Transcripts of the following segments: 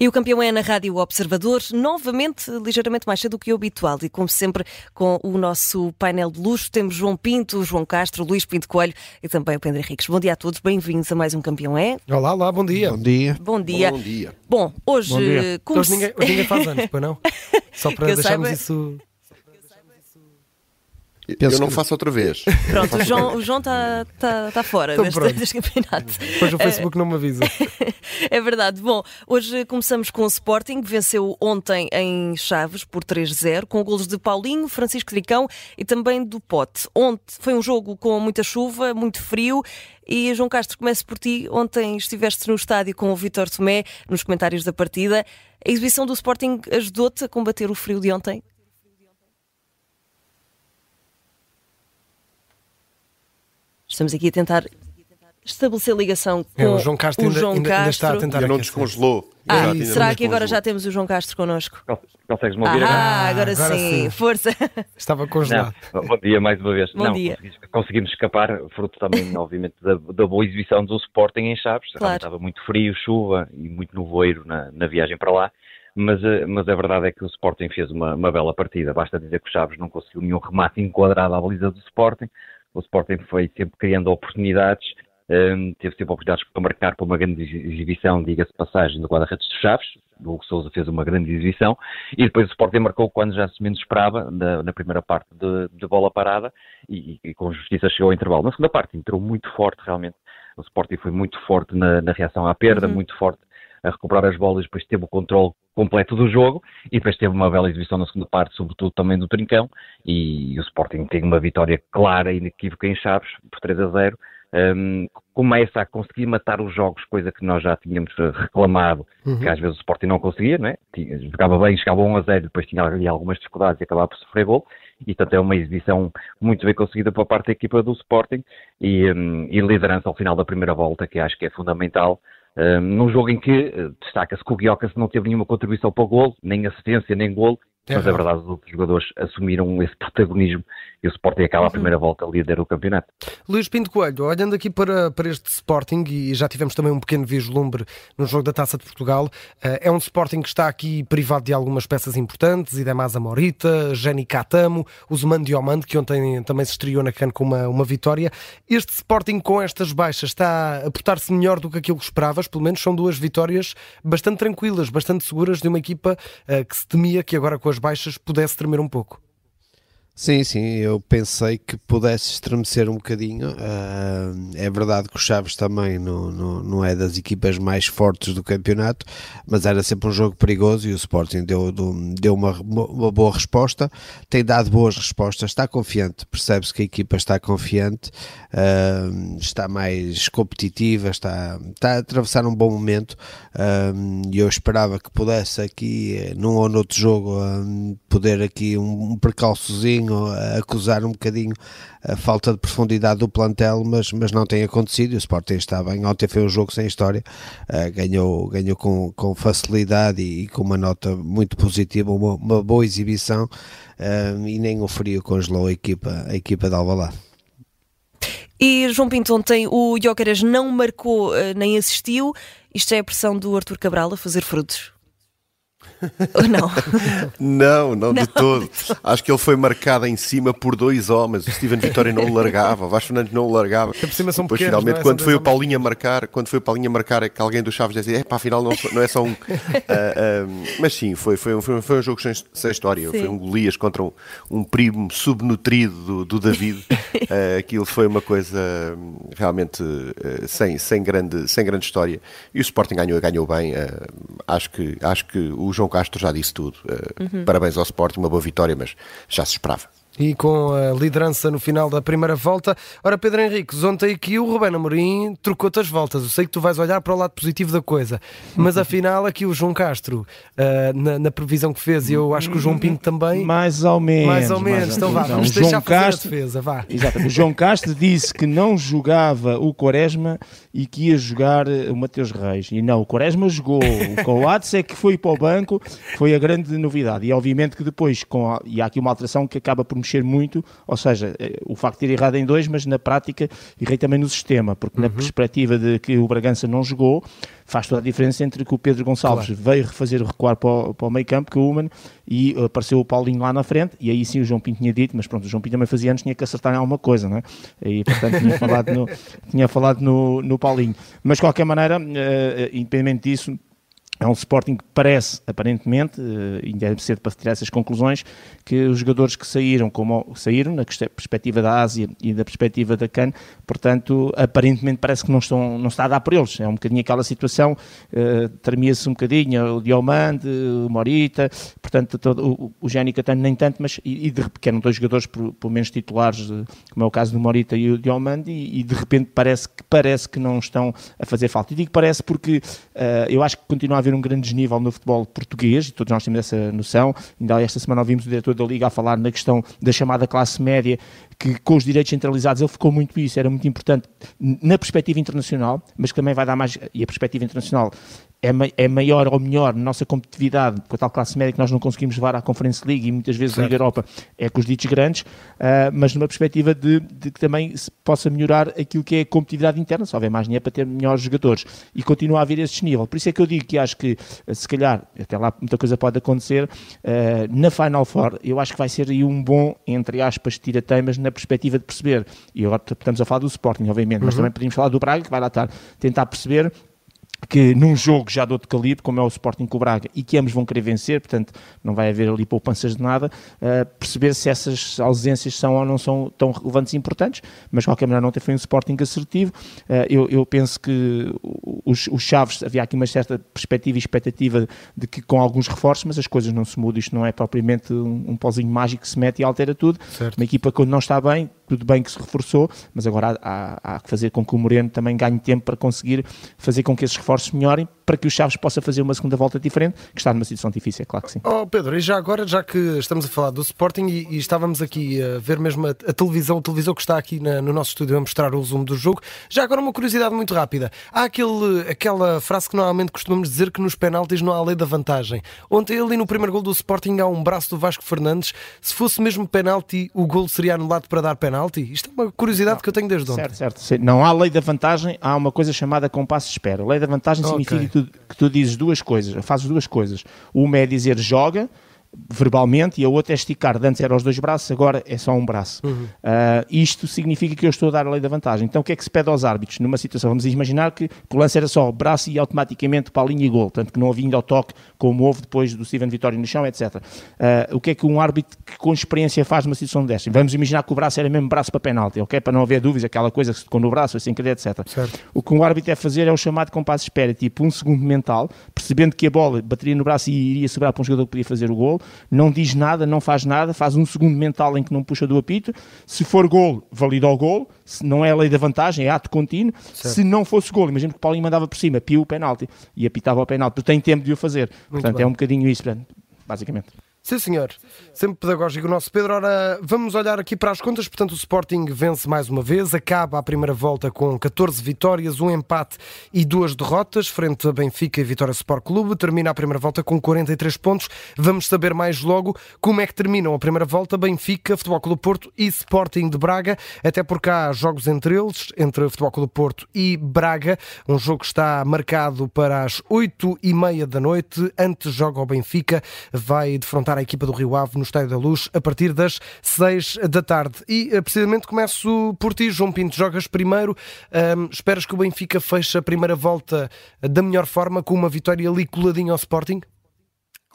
E o campeão é na Rádio Observador, novamente ligeiramente mais cedo do que o habitual. E como sempre, com o nosso painel de luxo, temos João Pinto, João Castro, Luís Pinto Coelho e também o Pedro Henriques. Bom dia a todos, bem-vindos a mais um Campeão é. Olá, olá, bom dia. Bom dia. Bom dia. Bom dia. Bom, hoje. Bom dia. Como Hoje ninguém, hoje ninguém faz anos, pois não? Só para deixarmos saiba- isso. Penso eu não que- faço outra vez. Pronto, o João o João está tá, tá fora Então deste, pronto. deste campeonato. Depois o Facebook não me avisa. É verdade. Bom, hoje começamos com o Sporting, que venceu ontem em Chaves por 3-0, com golos de Paulinho, Francisco Tricão e também do Pote. Ontem foi um jogo com muita chuva, muito frio. E João Castro, começo por ti. Ontem estiveste no estádio com o Vítor Tomé, nos comentários da partida. A exibição do Sporting ajudou-te a combater o frio de ontem? Estamos aqui a tentar estabelecer ligação com É, o João Castro ainda, João ainda- ainda está a Castro. tentar Ainda não descongelou. Ah, será que agora já temos o João Castro connosco? Consegues-me ouvir agora? Ah, agora, Agora sim. sim. força. Estava congelado. Não. Bom dia mais uma vez. Bom não, dia. consegui- conseguimos escapar, fruto também, obviamente, da, da boa exibição do Sporting em Chaves. Claro. Estava muito frio, chuva e muito nevoeiro na, na viagem para lá. Mas, eh, mas a verdade é que o Sporting fez uma, uma bela partida. Basta dizer que o Chaves não conseguiu nenhum remate enquadrado à baliza do Sporting. O Sporting foi sempre criando oportunidades, eh, teve sempre oportunidades para marcar por uma grande exibição, diga-se passagem, do guarda-redes de Chaves. O Hugo Souza fez uma grande exibição e depois o Sporting marcou quando já se menos esperava, na, na primeira parte de, de bola parada e, e com justiça chegou ao intervalo. Na segunda parte entrou muito forte realmente. O Sporting foi muito forte na, na reação à perda, Uhum. muito forte a recuperar as bolas, depois teve o controle completo do jogo e depois teve uma bela exibição na segunda parte, sobretudo também do Trincão e o Sporting tem uma vitória clara e inequívoca em Chaves, por 3 a 0. Um, começa a conseguir matar os jogos, coisa que nós já tínhamos eh, reclamado, Uhum. que às vezes o Sporting não conseguia, não é? Tinha- jogava bem, chegava a 1 a 0, depois tinha ali algumas dificuldades e acabava por sofrer gol, e portanto é uma exibição muito bem conseguida por parte da equipa do Sporting e, hum, e liderança ao final da primeira volta, que acho que é fundamental, num jogo em que eh, destaca-se que o Guiocas não teve nenhuma contribuição para o golo, nem assistência, nem golo, É mas é verdade. verdade, os outros jogadores assumiram esse protagonismo e o Sporting acaba Uhum. a primeira volta líder do campeonato. Luís Pinto Coelho, olhando aqui para, para este Sporting, e já tivemos também um pequeno vislumbre no jogo da Taça de Portugal, eh, é um Sporting que está aqui privado de algumas peças importantes, Idemasa Morita, Jenny Catamo, o Zuman Diomande, que ontem também se estreou na CAN com uma, uma vitória. Este Sporting com estas baixas está a portar-se melhor do que aquilo que esperavas, pelo menos são duas vitórias bastante tranquilas, bastante seguras de uma equipa eh, que se temia que agora com as baixas pudesse tremer um pouco. Sim, sim, eu pensei que pudesse estremecer um bocadinho. Ah, é verdade que o Chaves também não, não, não é das equipas mais fortes do campeonato, mas era sempre um jogo perigoso e o Sporting deu, deu- uma, uma boa resposta. Tem dado boas respostas, está confiante, percebe-se que a equipa está confiante, ah, está mais competitiva, está, está a atravessar um bom momento ah, e eu esperava que pudesse aqui, num ou noutro jogo, poder aqui um, um percalçozinho, a acusar um bocadinho a falta de profundidade do plantel, mas, mas não tem acontecido o Sporting está bem. Ontem foi um jogo sem história, ah, ganhou, ganhou com, com facilidade e, e com uma nota muito positiva, uma, uma boa exibição ah, e nem o frio congelou a equipa, a equipa de Alvalade. E João Pinto, ontem o Jóqueras não marcou eh, nem assistiu. Isto é a pressão do Arthur Cabral a fazer frutos? Ou não? Não, não, de todo. Acho que ele foi marcado em cima por dois homens. O Steven Vitória não o largava, o Vasco Fernandes não o largava. por cima são Depois, pequenos, finalmente, não é? quando São foi o Paulinho a marcar, quando foi o Paulinho a marcar, é que alguém do Chaves dizia, é pá, afinal não, não é só um. Ah, ah, mas sim, foi, foi, um, foi, um- foi um jogo sem, sem história. Sim. Foi um Golias contra um, um primo subnutrido do, do David. Ah, aquilo foi uma coisa realmente sem, sem, grande, sem grande história. E o Sporting ganhou, ganhou bem. acho, que, acho que o João Castro já disse tudo. Ah, Parabéns ao Sporting, uma boa vitória, mas já se esperava. E com a liderança no final da primeira volta. Ora, Pedro Henriques, ontem aqui o Rubén Amorim trocou-te as voltas. Eu sei que tu vais olhar para o lado positivo da coisa, mas afinal aqui o João Castro, ah, na, na previsão que fez, e eu acho que o João Pinto também, Mais ou menos. mais ou menos. Então vá, vamos deixar João fazer Castro, a defesa, vá. Exato. O João Castro disse que não jogava o Quaresma e que ia jogar eh, o Mateus Reis. E não, o Quaresma jogou. O Coates é que foi para o banco, foi a grande novidade. E obviamente que depois, com a- e há aqui uma alteração que acaba por mexer mexer muito, ou seja, eh, o facto de ter errado em dois, mas na prática errei também no sistema, porque uhum. na perspectiva de que o Bragança não jogou, faz toda a diferença entre que o Pedro Gonçalves claro. veio refazer o recuar para o, para o meio campo, que o Human, e apareceu o Paulinho lá na frente, e aí sim o João Pinto tinha dito, mas pronto, o João Pinto também fazia antes, tinha que acertar em alguma coisa, não é? E portanto tinha falado no, tinha falado no, no Paulinho. Mas de qualquer maneira, uh, independente disso, é um Sporting que parece, aparentemente, eh, ainda é cedo para tirar essas conclusões, que os jogadores que saíram, como saíram na perspectiva da Ásia e da perspectiva da CAN, portanto, aparentemente parece que não, estão, não está a dar por eles. É um bocadinho aquela situação, uh, tremia-se um bocadinho o Diomande, o Morita, portanto, todo, o, o Catano nem tanto, mas e, e de, que eram dois jogadores, pelo menos titulares, como é o caso do Morita e o Diomande, e, e de repente parece que, parece que não estão a fazer falta. E digo parece porque uh, eu acho que continua a haver um grande desnível no futebol português, e todos nós temos essa noção. Ainda esta semana ouvimos o diretor da Liga a falar na questão da chamada classe média, que com os direitos centralizados ele ficou muito isso, era muito importante na perspectiva internacional, mas que também vai dar mais, e a perspectiva internacional é, é maior ou melhor na nossa competitividade com a tal classe média que nós não conseguimos levar à Conference League e muitas vezes a Liga Europa é com os ditos grandes, uh, mas numa perspectiva de, de, que também se possa melhorar aquilo que é a competitividade interna, se houver mais dinheiro para ter melhores jogadores e continua a haver esse nível. Por isso é que eu digo que acho que se calhar, até lá muita coisa pode acontecer, uh, na Final Four eu acho que vai ser aí um bom, entre aspas, tira-teimas na perspectiva de perceber, e agora estamos a falar do Sporting, obviamente, uhum. mas também podemos falar do Braga, que vai lá estar, tentar perceber que num jogo já de outro calibre, como é o Sporting com o Braga, e que ambos vão querer vencer, portanto não vai haver ali poupanças de nada, uh, perceber se essas ausências são ou não são tão relevantes e importantes, mas de qualquer maneira não foi um Sporting assertivo. Uh, eu, eu, penso que os, os, Chaves, havia aqui uma certa perspectiva e expectativa de que com alguns reforços, mas as coisas não se mudam, isto não é propriamente um, um pauzinho mágico que se mete e altera tudo. Certo. Uma equipa quando não está bem, tudo bem que se reforçou, mas agora há, há, há que fazer com que o Moreno também ganhe tempo para conseguir fazer com que esses reforços melhorem para que o Chaves possa fazer uma segunda volta diferente, que está numa situação difícil, é claro que sim. Oh, Pedro, e já agora, já que estamos a falar do Sporting e, e estávamos aqui a ver mesmo a, a televisão, o televisor que está aqui na, no nosso estúdio a mostrar o zoom do jogo, já agora uma curiosidade muito rápida. Há aquele, aquela frase que normalmente costumamos dizer que nos penaltis não há lei da vantagem. Ontem ali no primeiro gol do Sporting há um braço do Vasco Fernandes. Se fosse mesmo penalti, o gol seria anulado para dar penalti? Isto é uma curiosidade não, que eu tenho desde ontem. Certo, certo. Não há lei da vantagem, há uma coisa chamada compasso de espera. A lei da vantagem okay. significa tu, que tu dizes duas coisas, fazes duas coisas. Uma é dizer joga, verbalmente e a outra é esticar. Antes era os dois braços, agora é só um braço. Uhum. Uh, isto significa que eu estou a dar a lei da vantagem. Então o que é que se pede aos árbitros? Numa situação, vamos imaginar que, que o lance era só braço e automaticamente para a linha e gol, tanto que não havia ainda ao toque, como houve depois do Steven Vitória no chão, etc. Uh, ah, o que é que um árbitro que com experiência faz numa situação desta? Vamos imaginar que o braço era mesmo braço para penalti, ok? Para não haver dúvidas, aquela coisa que se tocou no braço, assim querer, etc. Certo. O que um árbitro é fazer é o chamado compasso de espera, tipo um segundo mental, percebendo que a bola bateria no braço e iria sobrar para um jogador que podia fazer o gol, não diz nada, não faz nada, faz um segundo mental em que não puxa do apito. Se for gol, valida o gol. Se não é a lei da vantagem, é ato contínuo. Certo. Se não fosse gol, imagina que o Paulinho mandava por cima, pio o penalti e apitava o penalti, tem tempo de o fazer. Muito Portanto, bem. é um bocadinho isso, basicamente. Sim, senhor. Sempre pedagógico o nosso Pedro. Ora, vamos olhar aqui para as contas. Portanto, o Sporting vence mais uma vez, acaba a primeira volta com 14 vitórias, um empate e duas derrotas, frente a Benfica e Vitória Sport Clube. Termina a primeira volta com 43 pontos. Vamos saber mais logo como é que terminam a primeira volta Benfica, Futebol Clube Porto e Sporting de Braga, até porque há jogos entre eles, entre Futebol Clube Porto e Braga. Um jogo que está marcado para as 8 e meia da noite. Antes joga o Benfica, vai defrontar a equipa do Rio Ave no Estádio da Luz a partir das 6 da tarde. E eh, precisamente começo por ti, João Pinto. Jogas primeiro. Um, esperas que o Benfica feche a primeira volta da melhor forma, com uma vitória ali coladinha ao Sporting?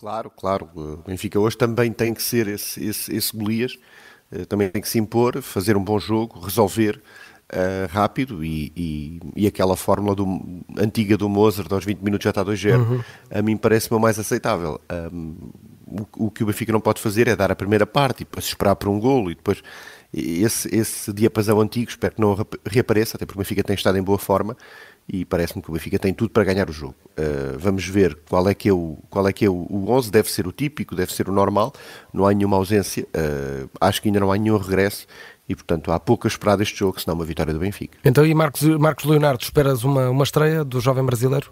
Claro, claro. O Benfica hoje também tem que ser esse, esse, esse Golias, eh, também tem que se impor, fazer um bom jogo, resolver. Uh, rápido e, e, e, aquela fórmula do, antiga do Mozart aos 20 minutos já está 2-0 uhum. a mim parece-me mais aceitável um, o, que o Benfica não pode fazer é dar a primeira parte e depois esperar por um golo e depois esse, esse diapasão antigo espero que não reapareça, até porque o Benfica tem estado em boa forma e parece-me que o Benfica tem tudo para ganhar o jogo. Uh, vamos ver qual é que é, o, qual é, que é o, o 11, deve ser o típico, deve ser o normal, não há nenhuma ausência, uh, acho que ainda não há nenhum regresso e portanto há pouco a esperar deste jogo, senão uma vitória do Benfica. Então e Marcos, Marcos Leonardo, esperas uma, uma estreia do jovem brasileiro?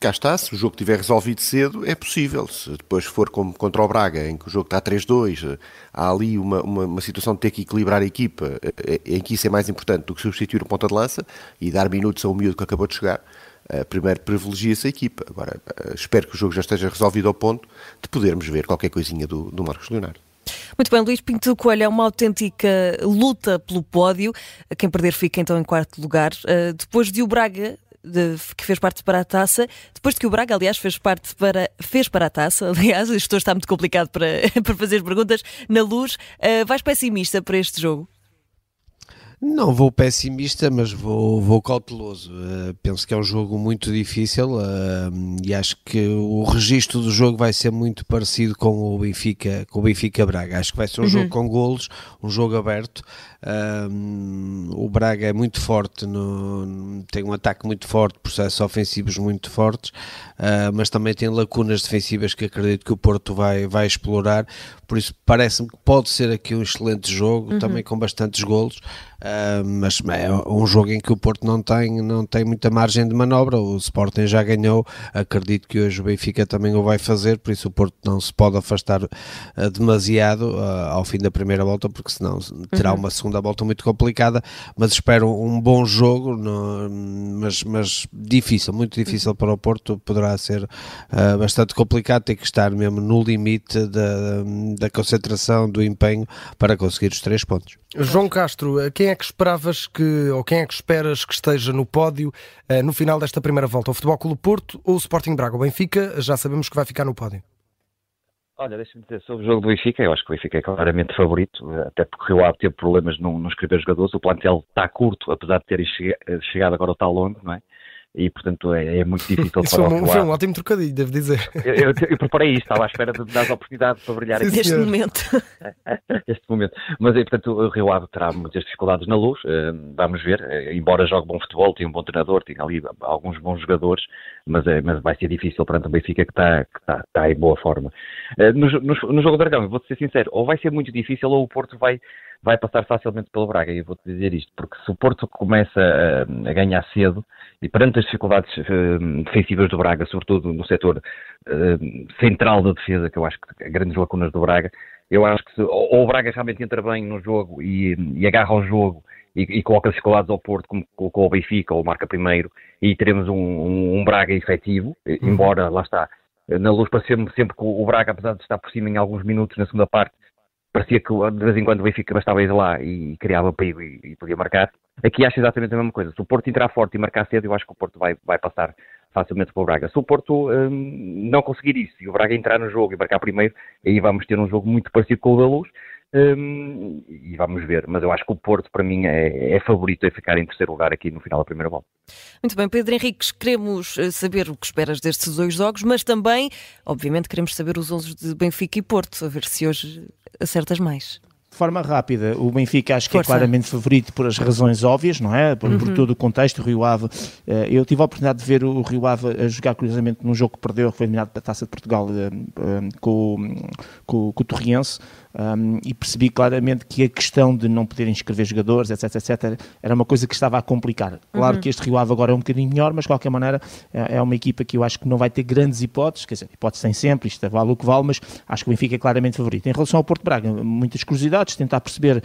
Cá está, se o jogo estiver resolvido cedo, é possível. Se depois for como contra o Braga, em que o jogo está 3-2, há ali uma, uma, uma, situação de ter que equilibrar a equipa, eh, em que isso é mais importante do que substituir o ponta de lança e dar minutos a um miúdo que acabou de chegar. Eh, primeiro privilegia-se a equipa. Agora, eh, espero que o jogo já esteja resolvido ao ponto de podermos ver qualquer coisinha do, do Marcos Leonardo. Muito bem, Luís Pinto Coelho é uma autêntica luta pelo pódio. Quem perder fica então em quarto lugar. Depois de o Braga de, que fez parte para a taça, depois de que o Braga, aliás, fez parte para, fez para a taça, aliás, isto está muito complicado para, para fazer perguntas, na luz, uh, vais pessimista para este jogo? Não vou pessimista, mas vou, vou cauteloso. Uh, penso que é um jogo muito difícil uh, e acho que o registro do jogo vai ser muito parecido com o Benfica, com o Benfica Braga. Acho que vai ser um uhum. jogo com golos, um jogo aberto. Uh, o Braga é muito forte, no, tem um ataque muito forte, processos ofensivos muito fortes, mas também tem lacunas defensivas que acredito que o Porto vai, vai explorar. Por isso parece-me que pode ser aqui um excelente jogo, uhum. também com bastantes golos. Uh, mas é um jogo em que o Porto não tem, não tem muita margem de manobra. O Sporting já ganhou, acredito que hoje o Benfica também o vai fazer, por isso o Porto não se pode afastar uh, demasiado uh, ao fim da primeira volta, porque senão terá uhum. uma segunda volta muito complicada. Mas espero um bom jogo, no, mas, mas difícil, muito difícil para o Porto. Poderá ser bastante complicado, ter que estar mesmo no limite da, da concentração, do empenho para conseguir os três pontos. João Castro, quem é que esperavas que, ou quem é que esperas que esteja no pódio uh, no final desta primeira volta? O Futebol Clube Porto ou o Sporting Braga? O Benfica já sabemos que vai ficar no pódio. Olha, deixa-me dizer sobre o jogo do Benfica, eu acho que o Benfica é claramente favorito, até porque o Rio Ave teve problemas no, no escrever jogadores, o plantel está curto, apesar de terem chegado agora ao tal longo, não é? E portanto é, é muito difícil Isso para foi, um, foi um ótimo trocadilho, devo dizer. Eu, eu, eu preparei isto, estava à espera de dar a oportunidade para brilhar aqui. Neste momento. este momento. Mas portanto o Rio Ave terá muitas dificuldades na luz, eh, vamos ver, eh, embora jogue bom futebol, tem um bom treinador, tem ali alguns bons jogadores, mas, é, mas vai ser difícil perante o Benfica que está, que está, está em boa forma. No, no, no jogo do Dragão, vou-te ser sincero, ou vai ser muito difícil ou o Porto vai vai passar facilmente pelo Braga. E eu vou-te dizer isto, porque se o Porto começa a, a ganhar cedo, e perante as dificuldades uh, defensivas do Braga, sobretudo no setor uh, central da defesa, que eu acho que grandes lacunas do Braga, eu acho que se, ou, ou, o Braga realmente entra bem no jogo e, e agarra o jogo e, e coloca dificuldades ao Porto, como colocou o Benfica, ou marca primeiro, e teremos um, um, um Braga efetivo, uhum. embora, lá está, na luz parecia-me sempre que o Braga, apesar de estar por cima em alguns minutos na segunda parte, parecia que de vez em quando o Benfica bastava ir lá e criava perigo e, e, podia marcar. Aqui acho exatamente a mesma coisa. Se o Porto entrar forte e marcar cedo, eu acho que o Porto vai, vai passar facilmente para o Braga. Se o Porto hum, não conseguir isso e o Braga entrar no jogo e marcar primeiro, aí vamos ter um jogo muito parecido com o da Luz. Hum, e vamos ver, mas eu acho que o Porto para mim é, é, favorito a ficar em terceiro lugar aqui no final da primeira volta. Muito bem, Pedro Henriques, queremos eh, saber o que esperas destes dois jogos, mas também, obviamente, queremos saber os 11 de Benfica e Porto, a ver se hoje acertas mais de forma rápida, o Benfica acho que é claramente favorito por as razões óbvias, não é? Por, uhum. por todo o contexto. O Rio Ave, eh, eu tive a oportunidade de ver o Rio Ave a jogar curiosamente num jogo que perdeu, que foi eliminado da Taça de Portugal eh, com, com, com o Torriense. Um, e percebi claramente que a questão de não poderem inscrever jogadores, etc, etc, era uma coisa que estava a complicar. Claro uhum. que este Rio Ave agora é um bocadinho melhor, mas de qualquer maneira é, é uma equipa que eu acho que não vai ter grandes hipóteses, quer dizer, hipóteses tem sempre, isto vale o que vale, mas acho que o Benfica é claramente favorito. Em relação ao Porto Braga, muitas curiosidades, tentar perceber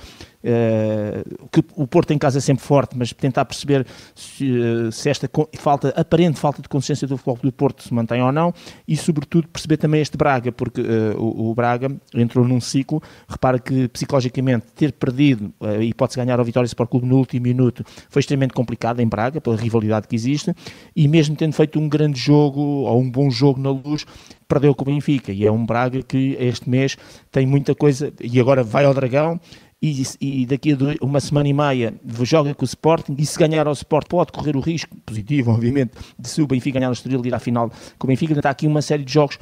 que o Porto em casa é sempre forte, mas tentar perceber se, uh, se esta falta, aparente falta de consciência do futebol do Porto se mantém ou não, e sobretudo perceber também este Braga, porque uh, o, o Braga entrou num ciclo repara que psicologicamente ter perdido uh, e pode-se ganhar ao Vitória Sport Clube no último minuto foi extremamente complicado em Braga, pela rivalidade que existe, e mesmo tendo feito um grande jogo ou um bom jogo na luz, perdeu com o Benfica. E é um Braga que este mês tem muita coisa, e agora vai ao Dragão. E, e daqui a uma semana e meia joga com o Sporting. E se ganhar ao Sport pode correr o risco, positivo obviamente, de se o Benfica ganhar o Estoril ir à final com o Benfica, está aqui uma série de jogos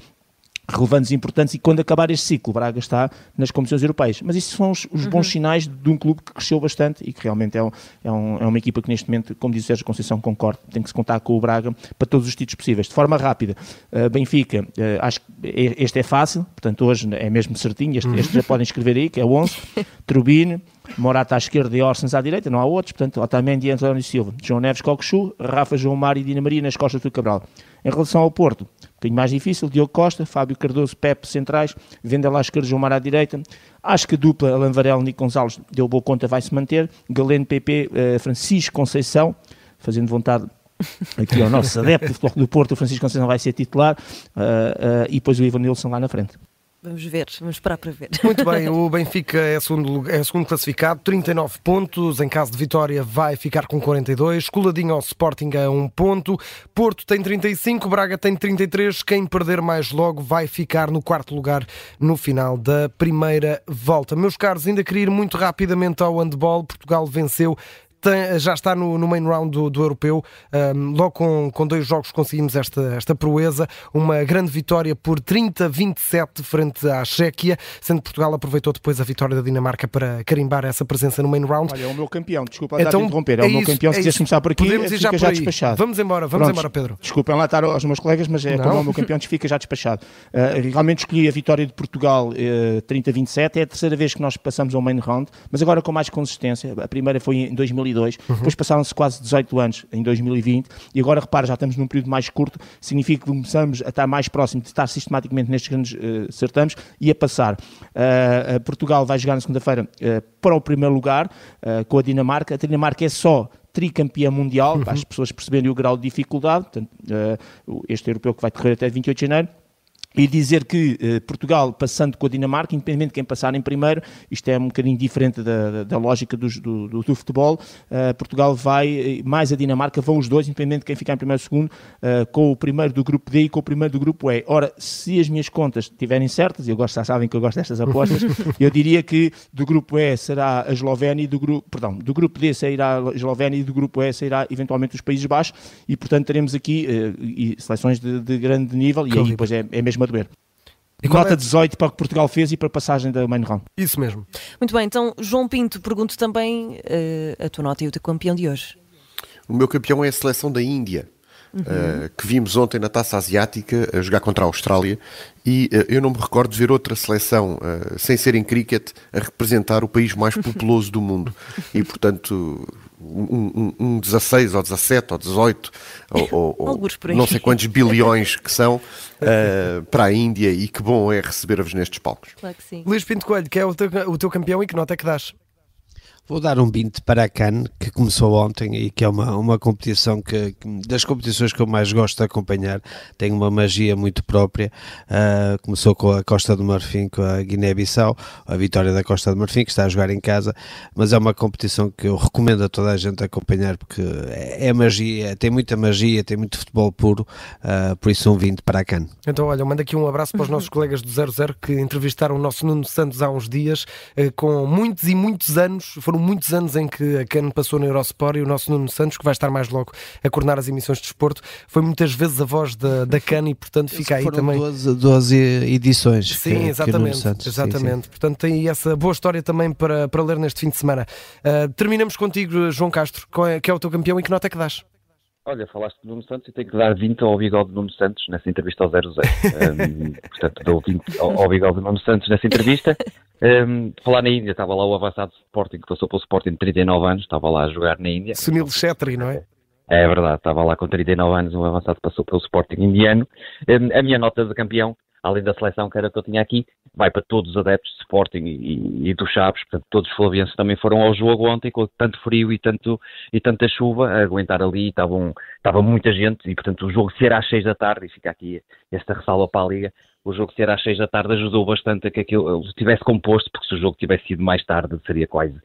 relevantes e importantes e quando acabar este ciclo, o Braga está nas competições europeias. Mas isso são os, os bons uhum. sinais de um clube que cresceu bastante e que realmente é, um, é, um, é, uma equipa que neste momento, como diz o Sérgio Conceição, concordo, tem que se contar com o Braga para todos os títulos possíveis. De forma rápida, uh, Benfica, uh, acho que este é fácil, portanto hoje é mesmo certinho, este, este já podem escrever aí, que é o 11, Turbine, Morata à esquerda e Orsens à direita, não há outros, portanto Otamendi e António Silva, João Neves Cocosu, Rafa João Mário e Dina Maria nas costas do Cabral. Em relação ao Porto, bocadinho mais difícil, Diogo Costa, Fábio Cardoso, Pepe centrais, Vendela à esquerda, João Mar à direita. Acho que a dupla Alan Varela, Nico Gonçalves deu boa conta, vai se manter. Galeno, PP, eh, Francisco Conceição, fazendo vontade aqui ao nosso adepto do Porto, o Francisco Conceição vai ser titular, uh, uh, e depois o Ivan Nilsson lá na frente. Vamos ver, vamos esperar para ver. Muito bem, o Benfica é segundo, é segundo classificado, 39 pontos. Em caso de vitória, vai ficar com 42. Coladinho ao Sporting a 1 ponto. Porto tem 35, Braga tem 33. Quem perder mais logo vai ficar no quarto lugar no final da primeira volta. Meus caros, ainda queria ir muito rapidamente ao handball. Portugal venceu tem, já está no, no, main round do, do europeu. Um, logo com, com dois jogos conseguimos esta, esta proeza, uma grande vitória por 30-27 frente à Chequia, sendo que Portugal aproveitou depois a vitória da Dinamarca para carimbar essa presença no main round. Olha, é o meu campeão, desculpa então, de interromper, é, é o meu campeão. Se é quiseres começar por aqui, Podemos ir já, já despachado. Vamos embora, vamos embora, Pedro. Desculpem lá estar aos meus colegas, mas é, como é o meu campeão, fica já despachado. Uh, realmente escolhi a vitória de Portugal uh, eh, 30-27, é a terceira vez que nós passamos ao main round, mas agora com mais consistência. A primeira foi em 2000 2002, uhum. depois passaram-se quase 18 anos em 2020 e agora, repara, já estamos num período mais curto, significa que começamos a estar mais próximo de estar sistematicamente nestes grandes uh, certames e a passar. Uh, Portugal vai jogar na segunda-feira uh, para o primeiro lugar com a Dinamarca. A Dinamarca é só tricampeã mundial, uhum. para as pessoas perceberem o grau de dificuldade. Portanto, este europeu que vai decorrer até 28 de janeiro e dizer que eh, Portugal, passando com a Dinamarca, independente de quem passar em primeiro, isto é um bocadinho diferente da, da, da lógica do, do, do, futebol, uh, Portugal vai, eh, mais a Dinamarca, vão os dois, independente de quem ficar em primeiro ou segundo, uh, com o primeiro do grupo D e com o primeiro do grupo E. Ora, se as minhas contas estiverem certas, e eu gosto, já sabem que eu gosto destas apostas, eu diria que do grupo E será a Eslovénia e do grupo, perdão, do grupo D sairá a Eslovénia e do grupo E sairá eventualmente os Países Baixos, e portanto teremos aqui uh, seleções de, de, grande nível, e aí depois é, é mesmo a doer. E Nota é... 18 para o que Portugal fez e para a passagem da main round. Isso mesmo. Muito bem, então João Pinto, pergunto também uh, a tua nota e o teu campeão de hoje. O meu campeão é a seleção da Índia. Uhum. Uh, que vimos ontem na Taça Asiática a jogar contra a Austrália e uh, eu não me recordo de ver outra seleção, uh, sem ser em cricket, a representar o país mais populoso do mundo. E, portanto, um, um, um 16 ou 17 ou 18 ou, ou não sei quantos bilhões que são uh, para a Índia e que bom é receber-vos nestes palcos. Claro que sim. Luís Pinto Coelho, que é o teu, o teu campeão e que nota é que dás? Vou dar um 20 para a Cannes, que começou ontem e que é uma, uma competição que, das competições que eu mais gosto de acompanhar, tem uma magia muito própria. Uh, começou com a Costa do Marfim, com a Guiné-Bissau, a vitória da Costa do Marfim, que está a jogar em casa, mas é uma competição que eu recomendo a toda a gente acompanhar, porque é, é magia, tem muita magia, tem muito futebol puro, uh, por isso um 20 para a Cannes. Então, olha, manda aqui um abraço para os nossos colegas do 00 que entrevistaram o nosso Nuno Santos há uns dias, uh, com muitos e muitos anos, foram muitos anos em que a CAN passou na Eurosport e o nosso Nuno Santos, que vai estar mais logo a coordenar as emissões de desporto, foi muitas vezes a voz da, da CAN e, portanto, fica aí também. 12, 12 edições. Sim, que, exatamente. Que Santos, exatamente. Sim, sim. Portanto, tem essa boa história também para, para ler neste fim de semana. Uh, terminamos contigo, João Castro, que é o teu campeão e que nota é que dás? Olha, falaste de Nuno Santos e tenho que dar 20 ao bigode de Nuno Santos nessa entrevista ao 00. um, portanto, dou 20 ao, ao bigode de Nuno Santos nessa entrevista. Um, falar na Índia, estava lá o avançado Sporting, que passou pelo Sporting de 39 anos, estava lá a jogar na Índia. Sunil Chetri, não é? É verdade, estava lá com 39 anos, um avançado passou pelo Sporting indiano. Um, a minha nota de campeão além da seleção que era que eu tinha aqui, vai para todos os adeptos de Sporting e, e, do Chaves, portanto todos os flavienses também foram ao jogo ontem com tanto frio e, tanto, e tanta chuva, a aguentar ali, estava muita gente e portanto o jogo ser às seis da tarde, e fica aqui esta ressalva para a Liga, o jogo ser às seis da tarde ajudou bastante a que aquilo estivesse composto, porque se o jogo tivesse sido mais tarde seria quase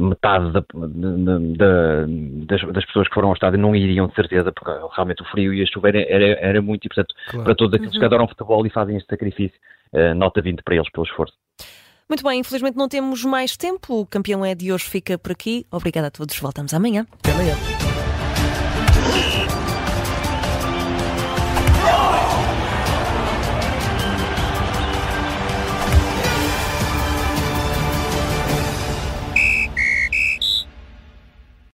metade da, da, das, das, pessoas que foram ao estádio não iriam de certeza, porque realmente o frio e a chuva era, era, era muito, e portanto, claro. para todos aqueles uhum. que adoram futebol e fazem este sacrifício, uh, nota 20 para eles pelo esforço. Muito bem, infelizmente não temos mais tempo. O campeão é de hoje fica por aqui. Obrigada a todos. Voltamos amanhã. Até amanhã.